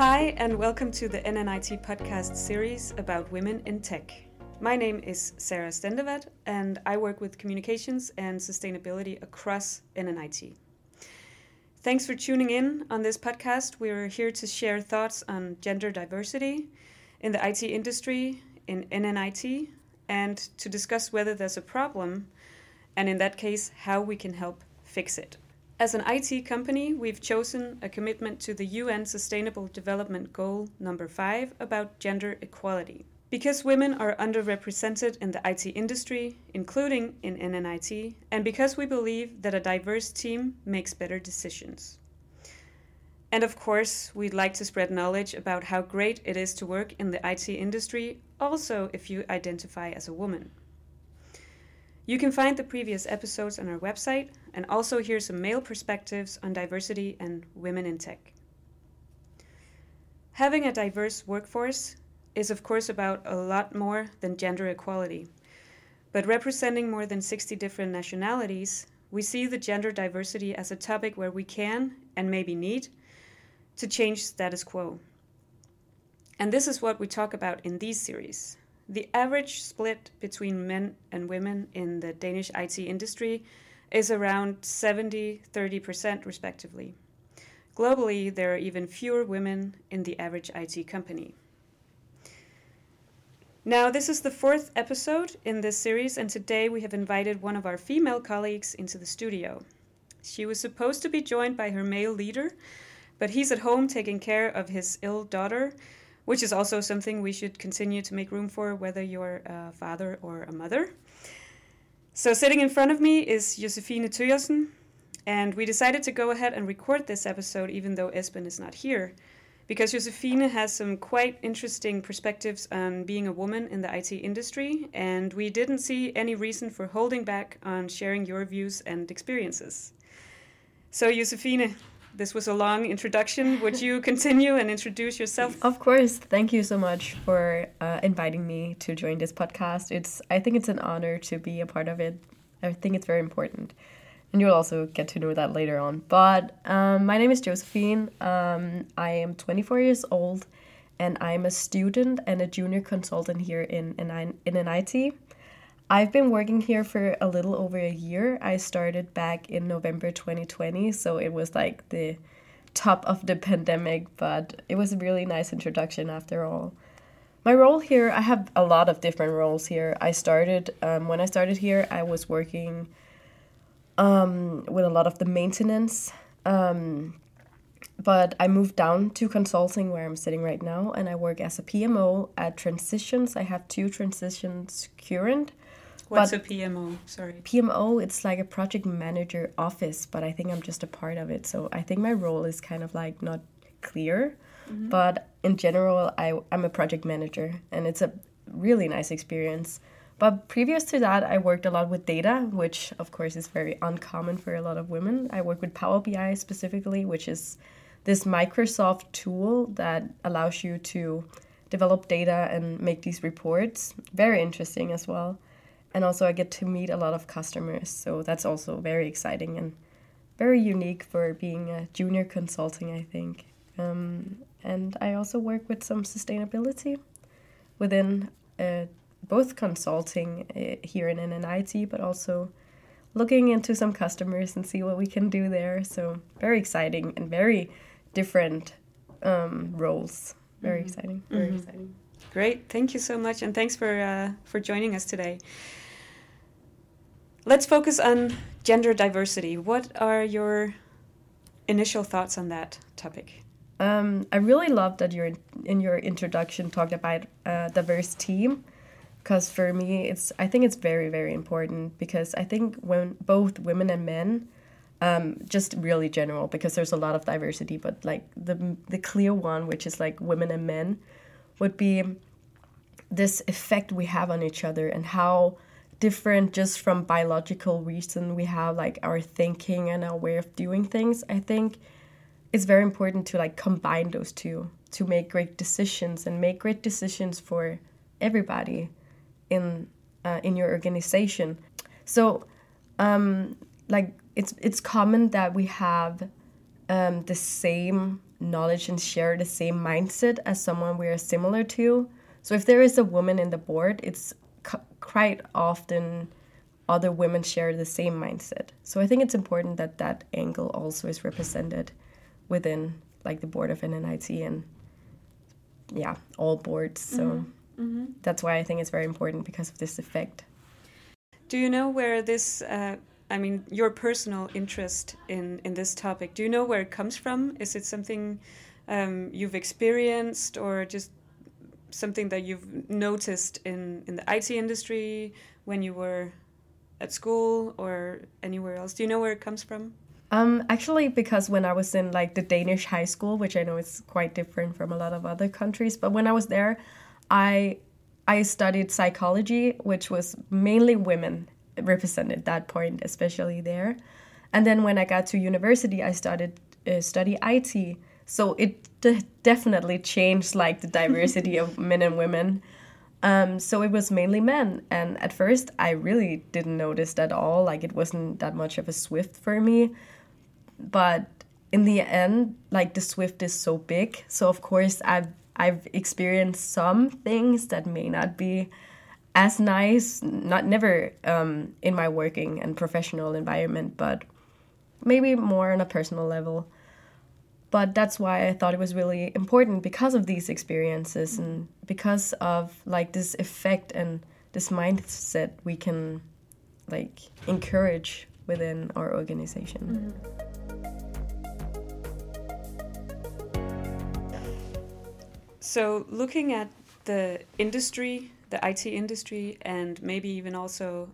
Hi, and welcome to the NNIT podcast series about women in tech. My name is Sarah Stendevad, and I work with communications and sustainability across NNIT. Thanks for tuning in on this podcast. We're here to share thoughts on gender diversity in the IT industry, in NNIT, and to discuss whether there's a problem, and in that case, how we can help fix it. As an IT company, we've chosen a commitment to the UN Sustainable Development Goal number 5 about gender equality. Because women are underrepresented in the IT industry, including in NNIT, and because we believe that a diverse team makes better decisions. And of course, we'd like to spread knowledge about how great it is to work in the IT industry, also if you identify as a woman. You can find the previous episodes on our website and also hear some male perspectives on diversity and women in tech. Having a diverse workforce is, of course, about a lot more than gender equality. But representing more than 60 different nationalities, we see the gender diversity as a topic where we can, and maybe need, to change status quo. And this is what we talk about in these series. The average split between men and women in the Danish IT industry is around 70 30%, respectively. Globally, there are even fewer women in the average IT company. Now, this is the fourth episode in this series, and today we have invited one of our female colleagues into the studio. She was supposed to be joined by her male leader, but he's at home taking care of his ill daughter which is also something we should continue to make room for, whether you're a father or a mother. So, sitting in front of me is Josefine Tøgersen, and we decided to go ahead and record this episode even though Esben is not here, because Josefine has some quite interesting perspectives on being a woman in the IT industry, and we didn't see any reason for holding back on sharing your views and experiences. So, Josefine, this was a long introduction. Would you continue and introduce yourself? Of course. Thank you so much for uh, inviting me to join this podcast. It's I think it's an honor to be a part of it. I think it's very important, and you'll also get to know that later on. But um, my name is Josefine. Um, I am 24 years old, and I'm a student and a junior consultant here in in, NNIT. I've been working here for a little over a year. I started back in November 2020, so it was like the top of the pandemic, but it was a really nice introduction after all. My role here, I have a lot of different roles here. I started, um, when I started here, I was working um, with a lot of the maintenance. Um, but I moved down to consulting where I'm sitting right now, and I work as a PMO at Transitions. I have two transitions current. What's but a PMO? Sorry. PMO, it's like a project manager office, but I think I'm just a part of it. So I think my role is kind of like not clear. Mm-hmm. But in general, I, I'm a project manager, and it's a really nice experience. But previous to that, I worked a lot with data, which of course is very uncommon for a lot of women. I work with Power BI specifically, which is this Microsoft tool that allows you to develop data and make these reports. Very interesting as well and also I get to meet a lot of customers. So that's also very exciting and very unique for being a junior consulting, I think. Um, and I also work with some sustainability within uh, both consulting uh, here in NNIT, but also looking into some customers and see what we can do there. So very exciting and very different um, roles. Very mm -hmm. exciting. Very mm -hmm. exciting. Great, thank you so much, and thanks for uh, for joining us today. Let's focus on gender diversity. What are your initial thoughts on that topic? Um, I really love that you're in your introduction talked about a diverse team because for me it's I think it's very very important because I think when both women and men um, just really general because there's a lot of diversity but like the the clear one which is like women and men would be this effect we have on each other and how different just from biological reason we have like our thinking and our way of doing things i think it's very important to like combine those two to make great decisions and make great decisions for everybody in uh, in your organization so um like it's it's common that we have um, the same knowledge and share the same mindset as someone we are similar to. So if there is a woman in the board, it's quite often other women share the same mindset. So I think it's important that that angle also is represented within like the board of NNIT and yeah, all boards. So mm-hmm. Mm-hmm. that's why I think it's very important because of this effect. Do you know where this uh, I mean, your personal interest in in this topic. Do you know where it comes from? Is it something um, you've experienced, or just something that you've noticed in in the IT industry when you were at school or anywhere else? Do you know where it comes from? Um, actually, because when I was in like the Danish high school, which I know is quite different from a lot of other countries, but when I was there, I I studied psychology, which was mainly women represented that point, especially there. And then when I got to university, I started uh, study IT. So it definitely changed like the diversity of men and women. Um, so it was mainly men, and at first I really didn't notice at all. Like it wasn't that much of a Swift for me, but in the end, like the Swift is so big. So of course I've I've experienced some things that may not be as nice, not never um, in my working and professional environment, but maybe more on a personal level. But that's why I thought it was really important because of these experiences and because of like this effect and this mindset we can like encourage within our organization. Mm-hmm. So, looking at the industry the IT industry and maybe even also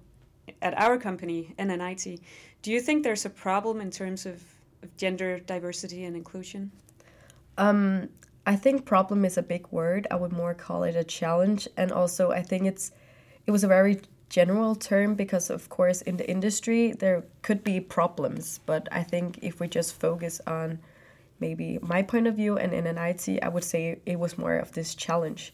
at our company, NNIT, do you think there's a problem in terms of, of gender diversity and inclusion? Um, I think problem is a big word. I would more call it a challenge. And also, I think it's it was a very general term because, of course, in the industry there could be problems. But I think if we just focus on maybe my point of view and NNIT, I would say it was more of this challenge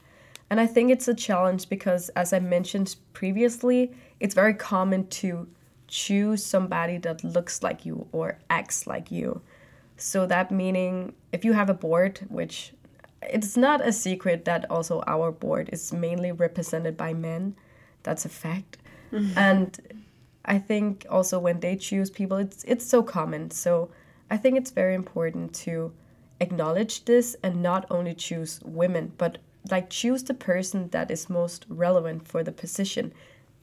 and I think it's a challenge because, as I mentioned previously, it's very common to choose somebody that looks like you or acts like you. So, that meaning if you have a board, which it's not a secret that also our board is mainly represented by men, that's a fact. Mm-hmm. And I think also when they choose people, it's it's so common. So I think it's very important to acknowledge this and not only choose women, but like choose the person that is most relevant for the position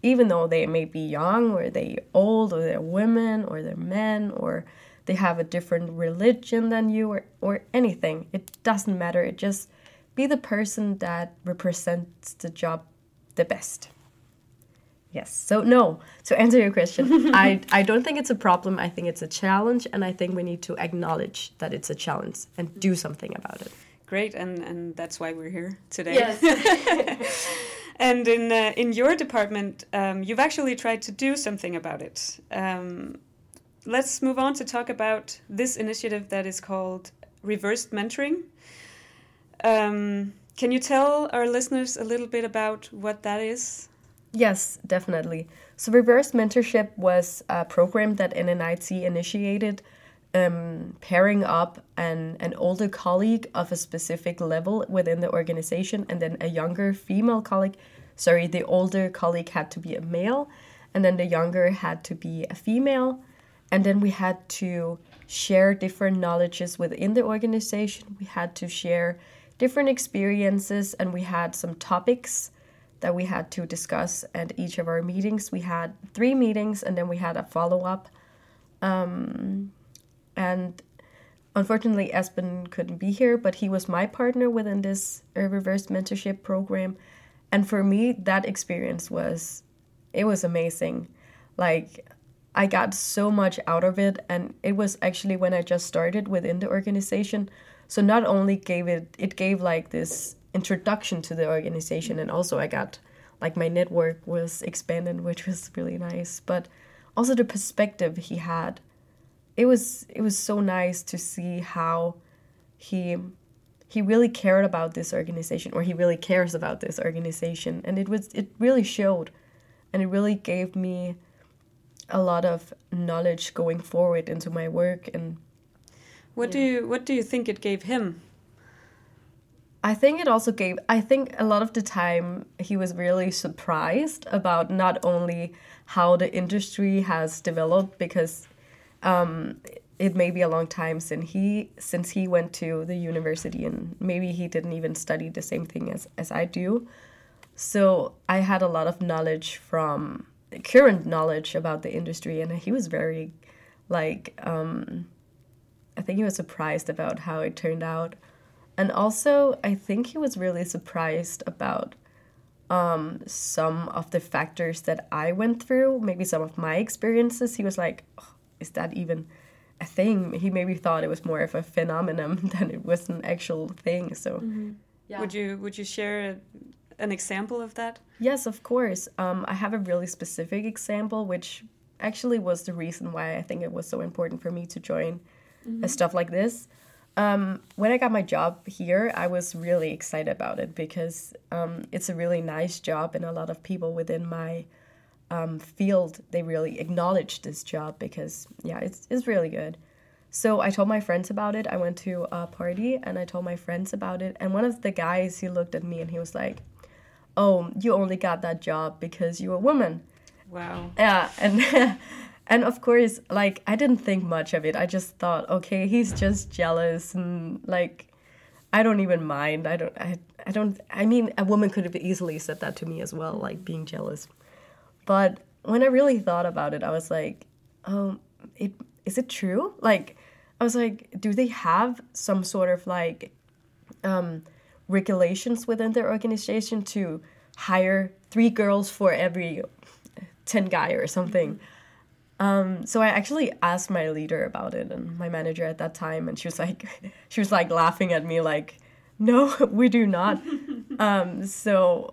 even though they may be young or they old or they're women or they're men or they have a different religion than you or, or anything it doesn't matter. It just be the person that represents the job the best. Yes. So no to answer your question i i don't think it's a problem. I think it's a challenge and i think we need to acknowledge that it's a challenge and do something about it. Great, and and that's why we're here today. Yes. and in uh, in your department, um, you've actually tried to do something about it. Um, let's move on to talk about this initiative that is called reversed mentoring. Um, can you tell our listeners a little bit about what that is? Yes, definitely. So, reverse mentorship was a program that NNIT initiated um, pairing up an, an older colleague of a specific level within the organization and then a younger female colleague. Sorry, the older colleague had to be a male, and then the younger had to be a female. And then we had to share different knowledges within the organization. We had to share different experiences, and we had some topics that we had to discuss at each of our meetings. We had three meetings, and then we had a follow up. Um, and unfortunately Esben couldn't be here, but he was my partner within this reverse mentorship program. And for me, that experience was it was amazing. Like I got so much out of it and it was actually when I just started within the organization. So not only gave it it gave like this introduction to the organization and also I got like my network was expanded which was really nice, but also the perspective he had it was it was so nice to see how he he really cared about this organization or he really cares about this organization. And it was it really showed. And it really gave me a lot of knowledge going forward into my work and What do you What do you think it gave him? I think it also gave, I think a lot of the time he was really surprised about not only how the industry has developed because um, it may be a long time since he since he went to the university and maybe he didn't even study the same thing as, as I do. So I had a lot of knowledge from current knowledge about the industry and he was very like um, I think he was surprised about how it turned out. And also, I think he was really surprised about um, some of the factors that I went through, maybe some of my experiences. He was like, oh, is that even a thing? He maybe thought it was more of a phenomenon than it was an actual thing. So, mm-hmm. yeah. would you would you share an example of that? Yes, of course. Um, I have a really specific example, which actually was the reason why I think it was so important for me to join mm-hmm. stuff like this. Um, when I got my job here, I was really excited about it because um, it's a really nice job, and a lot of people within my um, field they really acknowledge this job because yeah, it's it's really good. So I told my friends about it. I went to a party and I told my friends about it, and one of the guys he looked at me and he was like, "Oh, you only got that job because you're a woman." Wow. Yeah, and and of course like i didn't think much of it i just thought okay he's just jealous and like i don't even mind i don't i, I don't i mean a woman could have easily said that to me as well like being jealous but when i really thought about it i was like oh it is it true like i was like do they have some sort of like um regulations within their organization to hire three girls for every 10 guy or something mm-hmm um, so I actually asked my leader about it and my manager at that time, and she was like, she was like laughing at me, like, no, we do not. um, so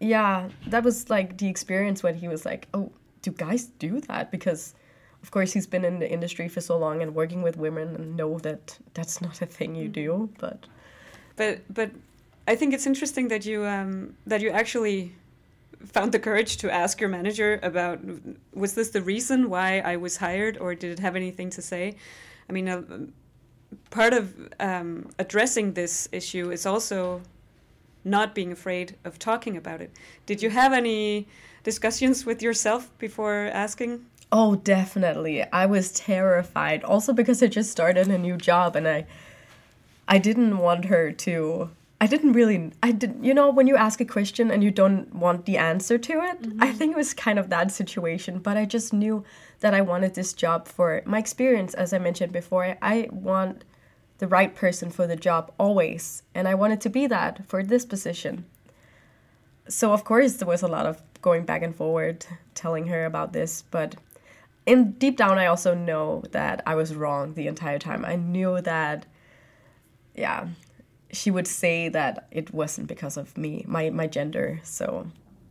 yeah, that was like the experience when he was like, oh, do guys do that? Because of course he's been in the industry for so long and working with women and know that that's not a thing you do, but. But but I think it's interesting that you um, that you actually found the courage to ask your manager about was this the reason why I was hired or did it have anything to say? I mean, uh, part of um, addressing this issue is also not being afraid of talking about it. Did you have any discussions with yourself before asking? Oh, definitely. I was terrified also because I just started a new job and I I didn't want her to I didn't really I didn't you know when you ask a question and you don't want the answer to it mm-hmm. I think it was kind of that situation but I just knew that I wanted this job for my experience as I mentioned before I want the right person for the job always and I wanted to be that for this position so of course there was a lot of going back and forward telling her about this but in deep down I also know that I was wrong the entire time I knew that yeah she would say that it wasn't because of me, my my gender. So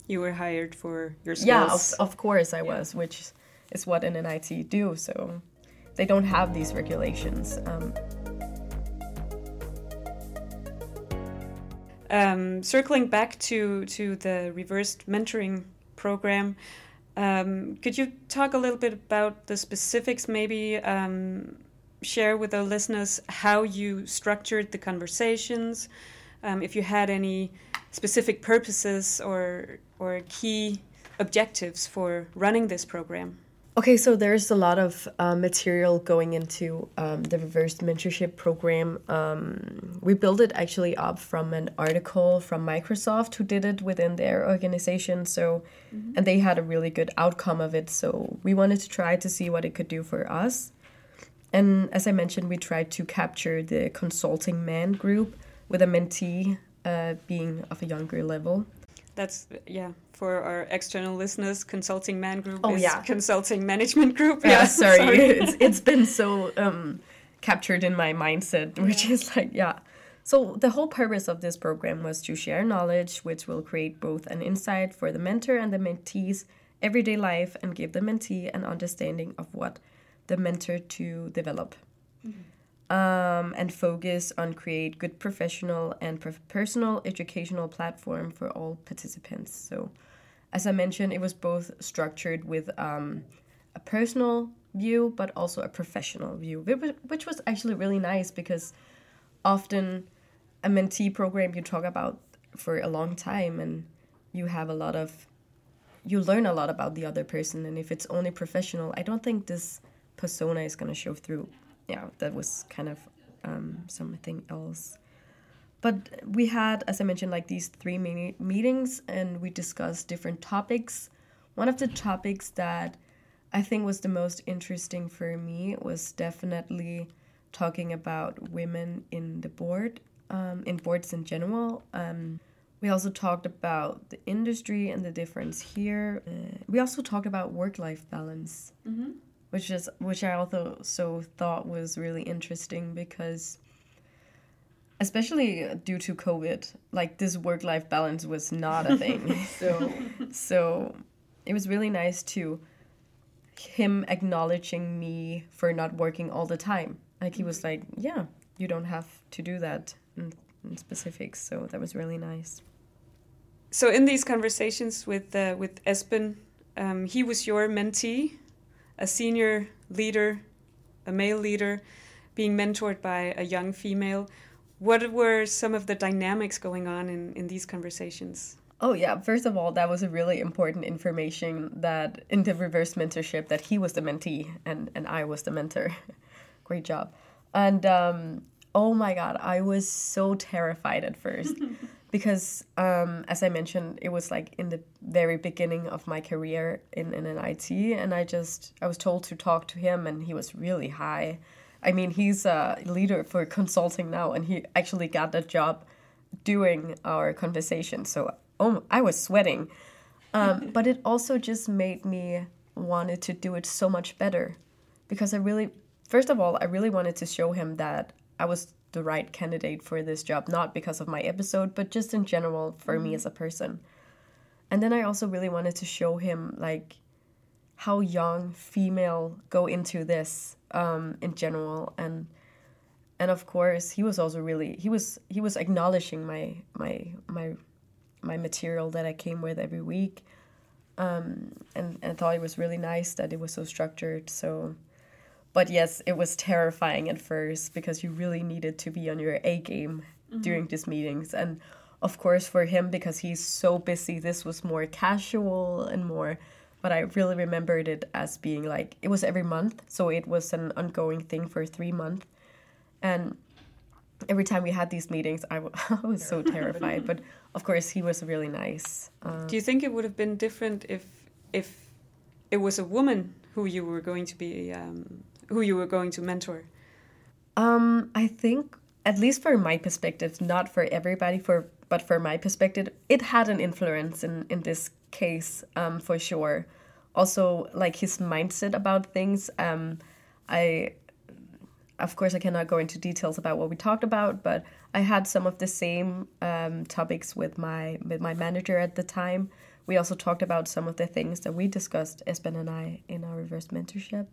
you were hired for your skills. Yeah, of, of course I was, which is what NNIT do. So they don't have these regulations. Um, um, circling back to to the reversed mentoring program, um, could you talk a little bit about the specifics, maybe um, share with our listeners how you structured the conversations, um, if you had any specific purposes or or key objectives for running this program. Okay, so there's a lot of uh, material going into um, the reverse mentorship program. Um, we built it actually up from an article from Microsoft who did it within their organization. So, mm-hmm. and they had a really good outcome of it. So we wanted to try to see what it could do for us. And as I mentioned, we tried to capture the consulting man group with a mentee uh, being of a younger level. That's, yeah, for our external listeners, consulting man group oh, is yeah. consulting management group. Yeah, yeah sorry. sorry. it's, it's been so um, captured in my mindset, which yeah. is like, yeah. So the whole purpose of this program was to share knowledge, which will create both an insight for the mentor and the mentee's everyday life and give the mentee an understanding of what the mentor to develop mm-hmm. Um, and focus on create good professional and personal educational platform for all participants. So as i mentioned it was both structured with um, a personal view, but also a professional view, which was actually really nice because often a mentee program you talk about for a long time and you have a lot of you learn a lot about the other person. And if it's only professional i don't think this persona is going to show through yeah that was kind of um, something else but we had as i mentioned like these three mini meetings and we discussed different topics one of the topics that i think was the most interesting for me was definitely talking about women in the board um, in boards in general um, we also talked about the industry and the difference here. Uh, we also talked about work-life balance, mm-hmm. Which is which I also so thought was really interesting because, especially due to COVID, like this work-life balance was not a thing. so, so it was really nice to him acknowledging me for not working all the time. Like he was like, "Yeah, you don't have to do that." And in specifics. So that was really nice. So in these conversations with uh, with Esben, um, he was your mentee, a senior leader, a male leader, being mentored by a young female. What were some of the dynamics going on in, in these conversations? Oh yeah, first of all, that was a really important information that in the reverse mentorship that he was the mentee and and I was the mentor. Great job. And um, oh my god, I was so terrified at first because, um, as I mentioned, it was like in the very beginning of my career in, NNIT, and I just I was told to talk to him, and he was really high. I mean, he's a leader for consulting now, and he actually got that job doing our conversation. So, oh, I was sweating. Um, but it also just made me wanted to do it so much better because I really, first of all, I really wanted to show him that I was the right candidate for this job, not because of my episode, but just in general for me as a person. And then I also really wanted to show him like how young female go into this um, in general. And and of course he was also really he was he was acknowledging my my my my material that I came with every week. Um, and, and I thought it was really nice that it was so structured. So but yes, it was terrifying at first because you really needed to be on your A game mm-hmm. during these meetings. And of course, for him, because he's so busy, this was more casual and more. But I really remembered it as being like it was every month, so it was an ongoing thing for three months. And every time we had these meetings, I, w- I was so terrified. but of course, he was really nice. Uh, Do you think it would have been different if if it was a woman who you were going to be um, who you were going to mentor? Um, I think, at least for my perspective, not for everybody, for but for my perspective, it had an influence in in this case, um, for sure. Also, like his mindset about things. Um, I, of course, I cannot go into details about what we talked about, but I had some of the same um, topics with my with my manager at the time. We also talked about some of the things that we discussed, Esben and I, in our reverse mentorship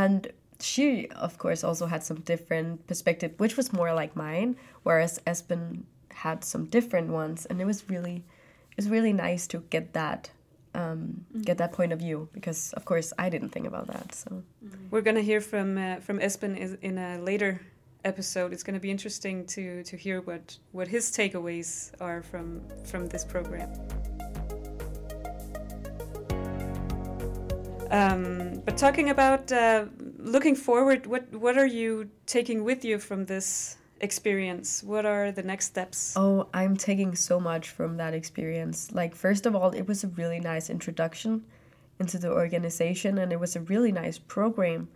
and she of course also had some different perspective which was more like mine whereas Esben had some different ones. And it was really it was really nice to get that um, get that point of view because of course I didn't think about that so. We're gonna hear from uh, from Esben in a later episode. It's gonna be interesting to to hear what what his takeaways are from from this program Um, but talking about uh, looking forward, what what are you taking with you from this experience? What are the next steps? Oh, I'm taking so much from that experience. Like first of all, it was a really nice introduction into the organization, and it was a really nice program.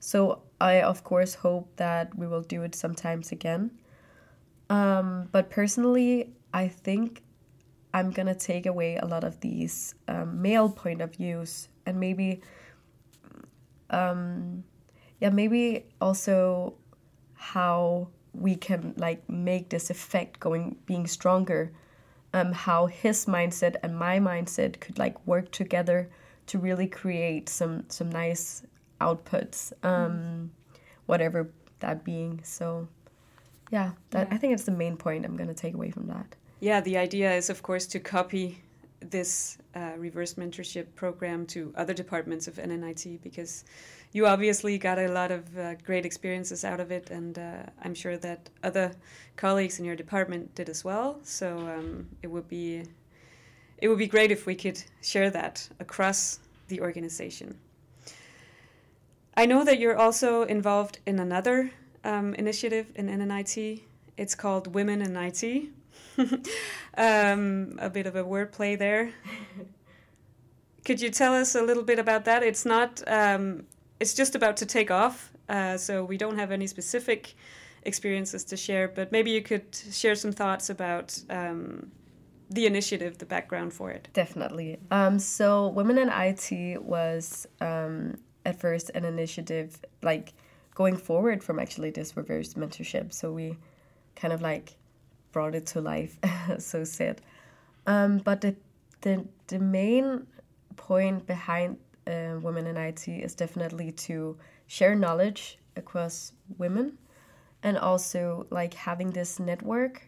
So I of course hope that we will do it sometimes again. Um, but personally, I think I'm gonna take away a lot of these um, male point of views and maybe um yeah maybe also how we can like make this effect going being stronger um how his mindset and my mindset could like work together to really create some some nice outputs um whatever that being so yeah that yeah. i think it's the main point i'm going to take away from that yeah the idea is of course to copy this uh, reverse mentorship program to other departments of NNIT because you obviously got a lot of uh, great experiences out of it, and uh, I'm sure that other colleagues in your department did as well. So um, it would be it would be great if we could share that across the organization. I know that you're also involved in another um, initiative in NNIT. It's called Women in IT. um, a bit of a wordplay there. Could you tell us a little bit about that? It's not. Um, it's just about to take off, uh, so we don't have any specific experiences to share. But maybe you could share some thoughts about um, the initiative, the background for it. Definitely. Um, so, Women in IT was um, at first an initiative like going forward from actually this reverse mentorship. So we kind of like brought it to life, so said. Um, but the, the the main point behind uh, women in IT is definitely to share knowledge across women, and also like having this network,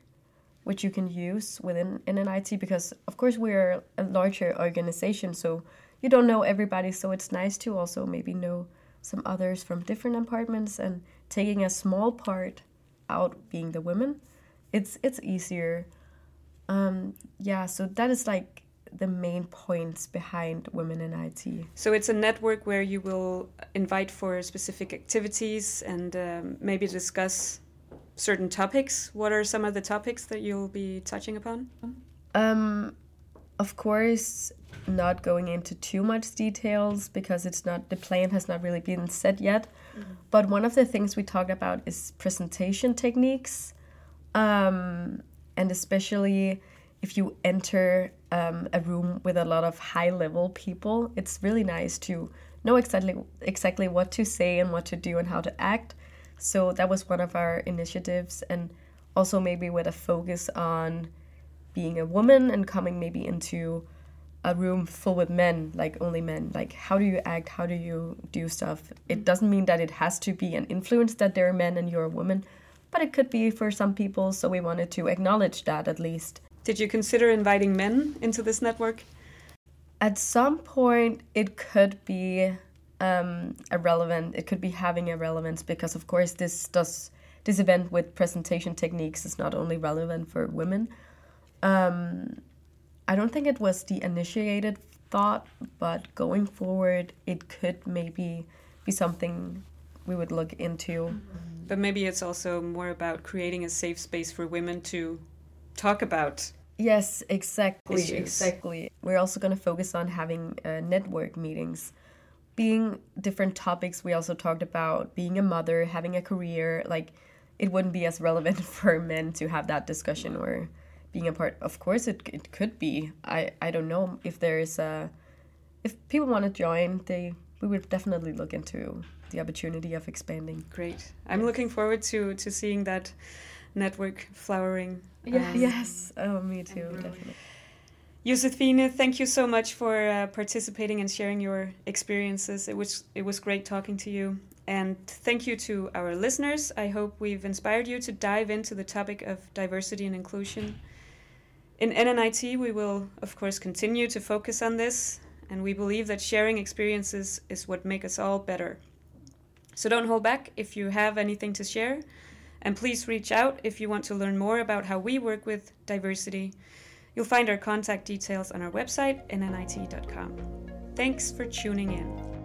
which you can use within NNIT because of course we're a larger organization, so you don't know everybody. So it's nice to also maybe know some others from different apartments and taking a small part out being the women it's it's easier um yeah so that is like the main points behind women in IT. So it's a network where you will invite for specific activities and um, maybe discuss certain topics. What are some of the topics that you'll be touching upon? Um, of course, not going into too much details because it's not the plan has not really been set yet. Mm-hmm. But one of the things we talked about is presentation techniques, um, and especially if you enter um, a room with a lot of high level people, it's really nice to know exactly exactly what to say and what to do and how to act. So that was one of our initiatives, and also maybe with a focus on being a woman and coming maybe into a room full with men, like only men. Like, how do you act? How do you do stuff? It doesn't mean that it has to be an influence that there are men and you're a woman, but it could be for some people. So we wanted to acknowledge that at least. Did you consider inviting men into this network? At some point, it could be um, irrelevant. It could be having a relevance because, of course, this does this event with presentation techniques is not only relevant for women. Um, I don't think it was the initiated thought, but going forward, it could maybe be something we would look into. But maybe it's also more about creating a safe space for women to talk about. Yes, exactly. Issues. Exactly. We're also going to focus on having uh, network meetings. Being different topics, we also talked about being a mother, having a career. Like, it wouldn't be as relevant for men to have that discussion or being a part of course it, it could be i i don't know if there is a if people want to join they we would definitely look into the opportunity of expanding great i'm looking forward to to seeing that network flowering yeah. Um, yes oh me too definitely Josefine, thank you so much for uh, participating and sharing your experiences. It was it was great talking to you. And thank you to our listeners. I hope we've inspired you to dive into the topic of diversity and inclusion in NNIT, we will, of course, continue to focus on this, and we believe that sharing experiences is what make us all better. So don't hold back if you have anything to share, and please reach out if you want to learn more about how we work with diversity. You'll find our contact details on our website, nnit.com. Thanks for tuning in.